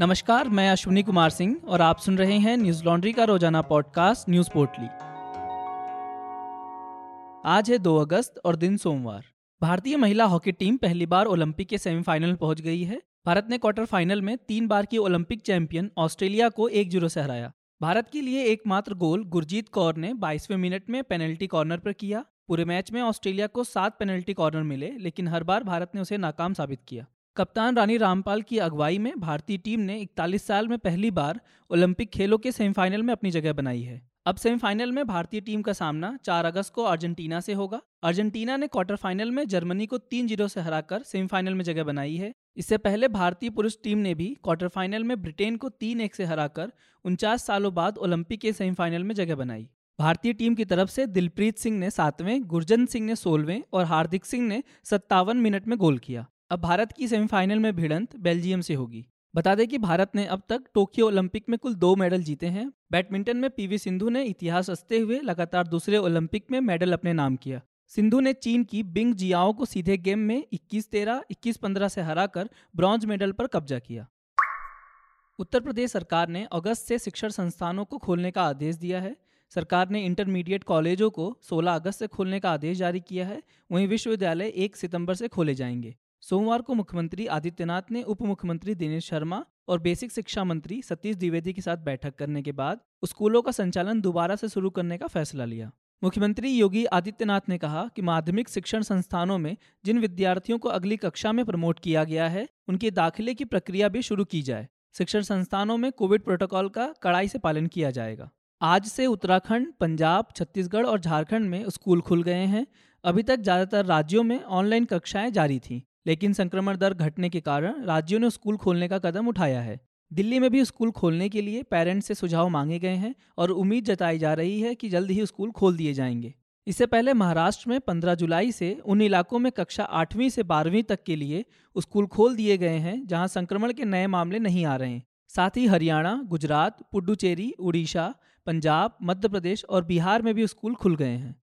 नमस्कार, मैं अश्विनी कुमार सिंह और आप सुन रहे हैं न्यूज़ लॉन्ड्री का रोज़ाना पॉडकास्ट, न्यूज़ पोर्टली। आज है 2 अगस्त और दिन सोमवार। भारतीय महिला हॉकी टीम पहली बार ओलंपिक के सेमीफाइनल पहुँच गई है। भारत ने क्वार्टर फाइनल में तीन बार की ओलंपिक चैंपियन ऑस्ट्रेलिया को एक ज़ीरो से हराया। भारत के लिए एकमात्र गोल गुरजीत कौर ने 22वें मिनट में पेनल्टी कॉर्नर पर किया। पूरे मैच में ऑस्ट्रेलिया को सात पेनल्टी कॉर्नर मिले, लेकिन हर बार भारत ने उसे नाकाम साबित किया। कप्तान रानी रामपाल की अगुवाई में भारतीय टीम ने 41 साल में पहली बार ओलंपिक खेलों के सेमीफाइनल में अपनी जगह बनाई है। अब सेमीफाइनल में भारतीय टीम का सामना 4 अगस्त को अर्जेंटीना से होगा। अर्जेंटीना ने क्वार्टर फाइनल में जर्मनी को तीन ज़ीरो से हराकर सेमीफाइनल में जगह बनाई है। इससे पहले भारतीय पुरुष टीम ने भी क्वार्टर फाइनल में ब्रिटेन को तीन एक से हराकर उनचास सालों बाद ओलंपिक के सेमीफाइनल में जगह बनाई। भारतीय टीम की तरफ़ से दिलप्रीत सिंह ने सातवें, गुरजन सिंह ने सोलवें और हार्दिक सिंह ने सत्तावन मिनट में गोल किया। अब भारत की सेमीफाइनल में भिड़ंत बेल्जियम से होगी। बता दें कि भारत ने अब तक टोक्यो ओलंपिक में कुल दो मेडल जीते हैं। बैडमिंटन में पीवी सिंधु ने इतिहास रचते हुए लगातार दूसरे ओलंपिक में मेडल अपने नाम किया। सिंधु ने चीन की बिंग जियाओ को सीधे गेम में 21 तेरह 21 पंद्रह से हराकर ब्रॉन्ज मेडल पर कब्जा किया। उत्तर प्रदेश सरकार ने अगस्त से शिक्षण संस्थानों को खोलने का आदेश दिया है। सरकार ने इंटरमीडिएट कॉलेजों को 16 अगस्त से खोलने का आदेश जारी किया है। वहीं विश्वविद्यालय 1 सितंबर से खोले जाएँगे। सोमवार को मुख्यमंत्री आदित्यनाथ ने उप मुख्यमंत्री दिनेश शर्मा और बेसिक शिक्षा मंत्री सतीश द्विवेदी के साथ बैठक करने के बाद स्कूलों का संचालन दोबारा से शुरू करने का फैसला लिया। मुख्यमंत्री योगी आदित्यनाथ ने कहा कि माध्यमिक शिक्षण संस्थानों में जिन विद्यार्थियों को अगली कक्षा में प्रमोट किया गया है, उनके दाखिले की प्रक्रिया भी शुरू की जाए। शिक्षण संस्थानों में कोविड प्रोटोकॉल का कड़ाई से पालन किया जाएगा। आज से उत्तराखंड, पंजाब, छत्तीसगढ़ और झारखंड में स्कूल खुल गए हैं। अभी तक ज़्यादातर राज्यों में ऑनलाइन कक्षाएँ जारी थीं। लेकिन संक्रमण दर घटने के कारण राज्यों ने स्कूल खोलने का कदम उठाया है। दिल्ली में भी स्कूल खोलने के लिए पेरेंट्स से सुझाव मांगे गए हैं और उम्मीद जताई जा रही है कि जल्द ही स्कूल खोल दिए जाएँगे। इससे पहले महाराष्ट्र में 15 जुलाई से उन इलाकों में कक्षा आठवीं से बारहवीं तक के लिए स्कूल खोल दिए गए हैं जहाँ संक्रमण के नए मामले नहीं आ रहे हैं। साथ ही हरियाणा, गुजरात, पुडुचेरी, उड़ीसा, पंजाब, मध्य प्रदेश और बिहार में भी स्कूल खुल गए हैं।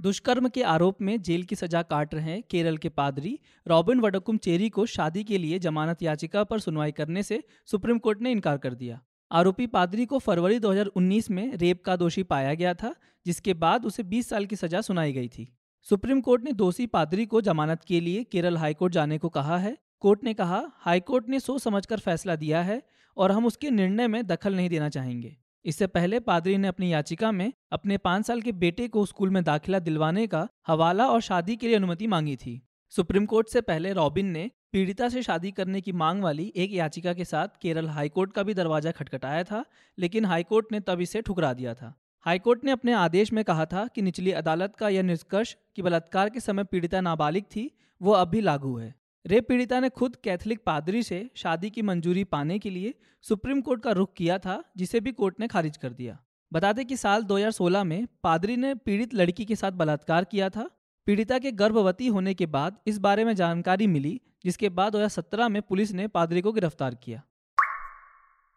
दुष्कर्म के आरोप में जेल की सजा काट रहे केरल के पादरी। रॉबिन वडकुम चेरी को शादी के लिए जमानत याचिका पर सुनवाई करने से सुप्रीम कोर्ट ने इनकार कर दिया। आरोपी पादरी को फरवरी 2019 में रेप का दोषी पाया गया था, जिसके बाद उसे 20 साल की सजा सुनाई गई थी। सुप्रीम कोर्ट ने दोषी पादरी को जमानत के लिए केरल हाईकोर्ट जाने को कहा है। कोर्ट ने कहा, हाईकोर्ट ने सोच समझकर फैसला दिया है और हम उसके निर्णय में दखल नहीं देना चाहेंगे। इससे पहले पादरी ने अपनी याचिका में अपने पाँच साल के बेटे को स्कूल में दाखिला दिलवाने का हवाला और शादी के लिए अनुमति मांगी थी। सुप्रीम कोर्ट से पहले रॉबिन ने पीड़िता से शादी करने की मांग वाली एक याचिका के साथ केरल हाईकोर्ट का भी दरवाज़ा खटखटाया था, लेकिन हाईकोर्ट ने तब इसे ठुकरा दिया था। हाईकोर्ट ने अपने आदेश में कहा था कि निचली अदालत का यह निष्कर्ष कि बलात्कार के समय पीड़िता नाबालिग थी, वो अब भी लागू है। रेप पीड़िता ने खुद कैथलिक पादरी से शादी की मंजूरी पाने के लिए सुप्रीम कोर्ट का रुख किया था, जिसे भी कोर्ट ने खारिज कर दिया। बता दें कि साल 2016 में पादरी ने पीड़ित लड़की के साथ बलात्कार किया था। पीड़िता के गर्भवती होने के बाद इस बारे में जानकारी मिली, जिसके बाद 2017 में पुलिस ने पादरी को गिरफ़्तार किया।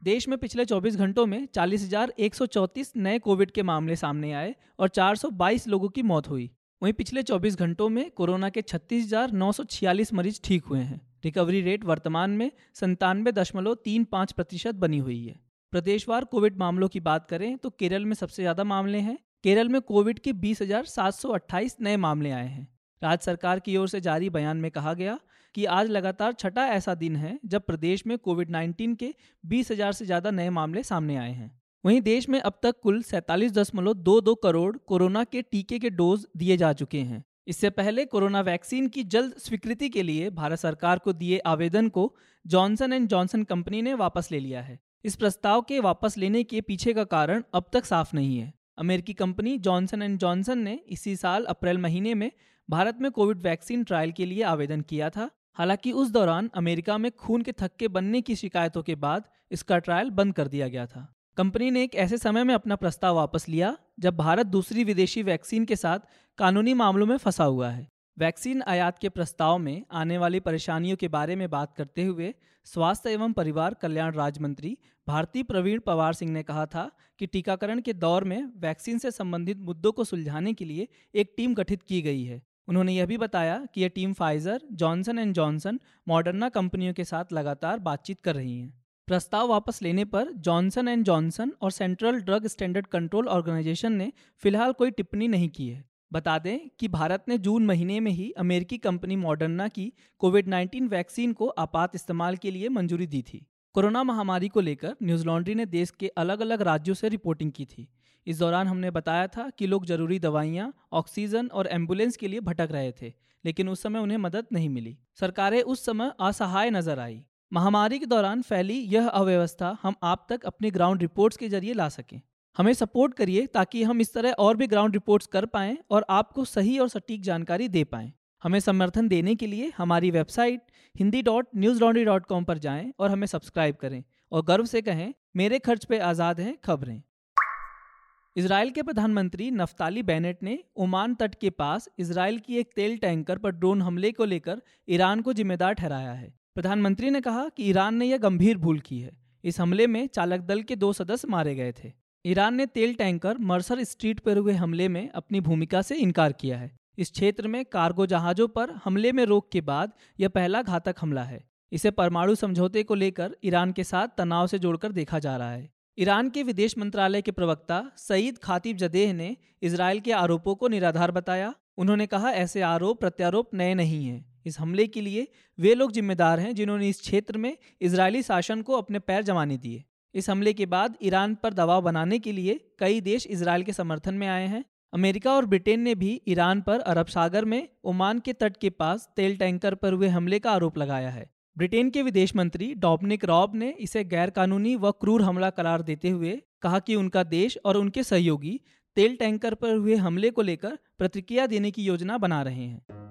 देश में पिछले 24 घंटों में चालीस नए कोविड के मामले सामने आए और 422 लोगों की मौत हुई। वहीं पिछले 24 घंटों में कोरोना के छत्तीस मरीज़ ठीक हुए हैं। रिकवरी रेट वर्तमान में संतानवे दशमलव तीन पाँच प्रतिशत बनी हुई है। प्रदेशवार कोविड मामलों की बात करें तो केरल में सबसे ज़्यादा मामले हैं। केरल में कोविड के बीस हज़ार सात सौ अट्ठाईस नए मामले आए हैं। राज्य सरकार की ओर से जारी बयान में कहा गया कि आज लगातार छठा ऐसा दिन है जब प्रदेश में कोविड 19 के बीस हज़ार से ज़्यादा नए मामले सामने आए हैं। वहीं देश में अब तक कुल सैतालीस दशमलव दो दो करोड़ कोरोना के टीके के डोज दिए जा चुके हैं। इससे पहले कोरोना वैक्सीन की जल्द स्वीकृति के लिए भारत सरकार को दिए आवेदन को जॉनसन एंड जॉनसन कंपनी ने वापस ले लिया है। इस प्रस्ताव के वापस लेने के पीछे का कारण अब तक साफ़ नहीं है। अमेरिकी कंपनी जॉनसन एंड जॉनसन ने इसी साल अप्रैल महीने में भारत में कोविड वैक्सीन ट्रायल के लिए आवेदन किया था। हालाँकि उस दौरान अमेरिका में खून के थक्के बनने की शिकायतों के बाद इसका ट्रायल बंद कर दिया गया था। कंपनी ने एक ऐसे समय में अपना प्रस्ताव वापस लिया, जब भारत दूसरी विदेशी वैक्सीन के साथ कानूनी मामलों में फंसा हुआ है। वैक्सीन आयात के प्रस्ताव में आने वाली परेशानियों के बारे में बात करते हुए स्वास्थ्य एवं परिवार कल्याण राज्य मंत्री भारती प्रवीण पवार सिंह ने कहा था कि टीकाकरण के दौर में वैक्सीन से संबंधित मुद्दों को सुलझाने के लिए एक टीम गठित की गई है। उन्होंने यह भी बताया कि यह team Pfizer, Johnson and Johnson, Moderna कंपनियों के साथ लगातार बातचीत कर रही है। प्रस्ताव वापस लेने पर जॉनसन एंड जॉनसन और central drug standard control organisation ने फ़िलहाल कोई टिप्पणी नहीं की है। बता दें कि भारत ने जून महीने में ही अमेरिकी कंपनी मॉडर्ना की कोविड 19 वैक्सीन को आपात इस्तेमाल के लिए मंजूरी दी थी। कोरोना महामारी को लेकर न्यूज़ लॉन्ड्री ने देश के अलग अलग राज्यों से रिपोर्टिंग की थी। इस दौरान हमने बताया था कि लोग ज़रूरी दवाइयाँ, ऑक्सीजन और एंबुलेंस के लिए भटक रहे थे, लेकिन उस समय उन्हें मदद नहीं मिली। सरकारें उस समय असहाय नज़र आई। महामारी के दौरान फैली यह अव्यवस्था हम आप तक अपने ग्राउंड रिपोर्ट्स के ज़रिए ला सकें। हमें सपोर्ट करिए ताकि हम इस तरह और भी ग्राउंड रिपोर्ट्स कर पाएँ और आपको सही और सटीक जानकारी दे पाएँ। हमें समर्थन देने के लिए हमारी website Hindi dot newslaundry dot com पर जाएँ और हमें सब्सक्राइब करें और गर्व से कहें, मेरे खर्च पे आज़ाद हैं खबरें इसराइल के प्रधानमंत्री नफ्ताली बेनेट ने ओमान तट के पास इसराइल की एक तेल टैंकर पर ड्रोन हमले को लेकर ईरान को जिम्मेदार ठहराया है। प्रधानमंत्री ने कहा कि ईरान ने यह गंभीर भूल की है। इस हमले में चालक दल के दो सदस्य मारे गए थे। ईरान ने तेल टैंकर मर्सर स्ट्रीट पर हुए हमले में अपनी भूमिका से इनकार किया है। इस क्षेत्र में कार्गो जहाजों पर हमले में रोक के बाद यह पहला घातक हमला है। इसे परमाणु समझौते को लेकर ईरान के साथ तनाव से जोड़कर देखा जा रहा है। ईरान के विदेश मंत्रालय के प्रवक्ता सईद खातिब जदेह ने इसराइल के आरोपों को निराधार बताया। उन्होंने कहा, ऐसे आरोप प्रत्यारोप नए नहीं हैं। इस हमले के लिए वे लोग जिम्मेदार हैं जिन्होंने इस क्षेत्र में इजरायली शासन को अपने पैर जमाने दिए। इस हमले के बाद ईरान पर दबाव बनाने के लिए कई देश इसराइल के समर्थन में आए हैं। अमेरिका और ब्रिटेन ने भी ईरान पर अरब सागर में ओमान के तट के पास तेल टैंकर पर हुए हमले का आरोप लगाया है। ब्रिटेन के विदेश मंत्री डॉमिनिक रॉब ने इसे गैरकानूनी व क्रूर हमला करार देते हुए कहा कि उनका देश और उनके सहयोगी तेल टैंकर पर हुए हमले को लेकर प्रतिक्रिया देने की योजना बना रहे हैं।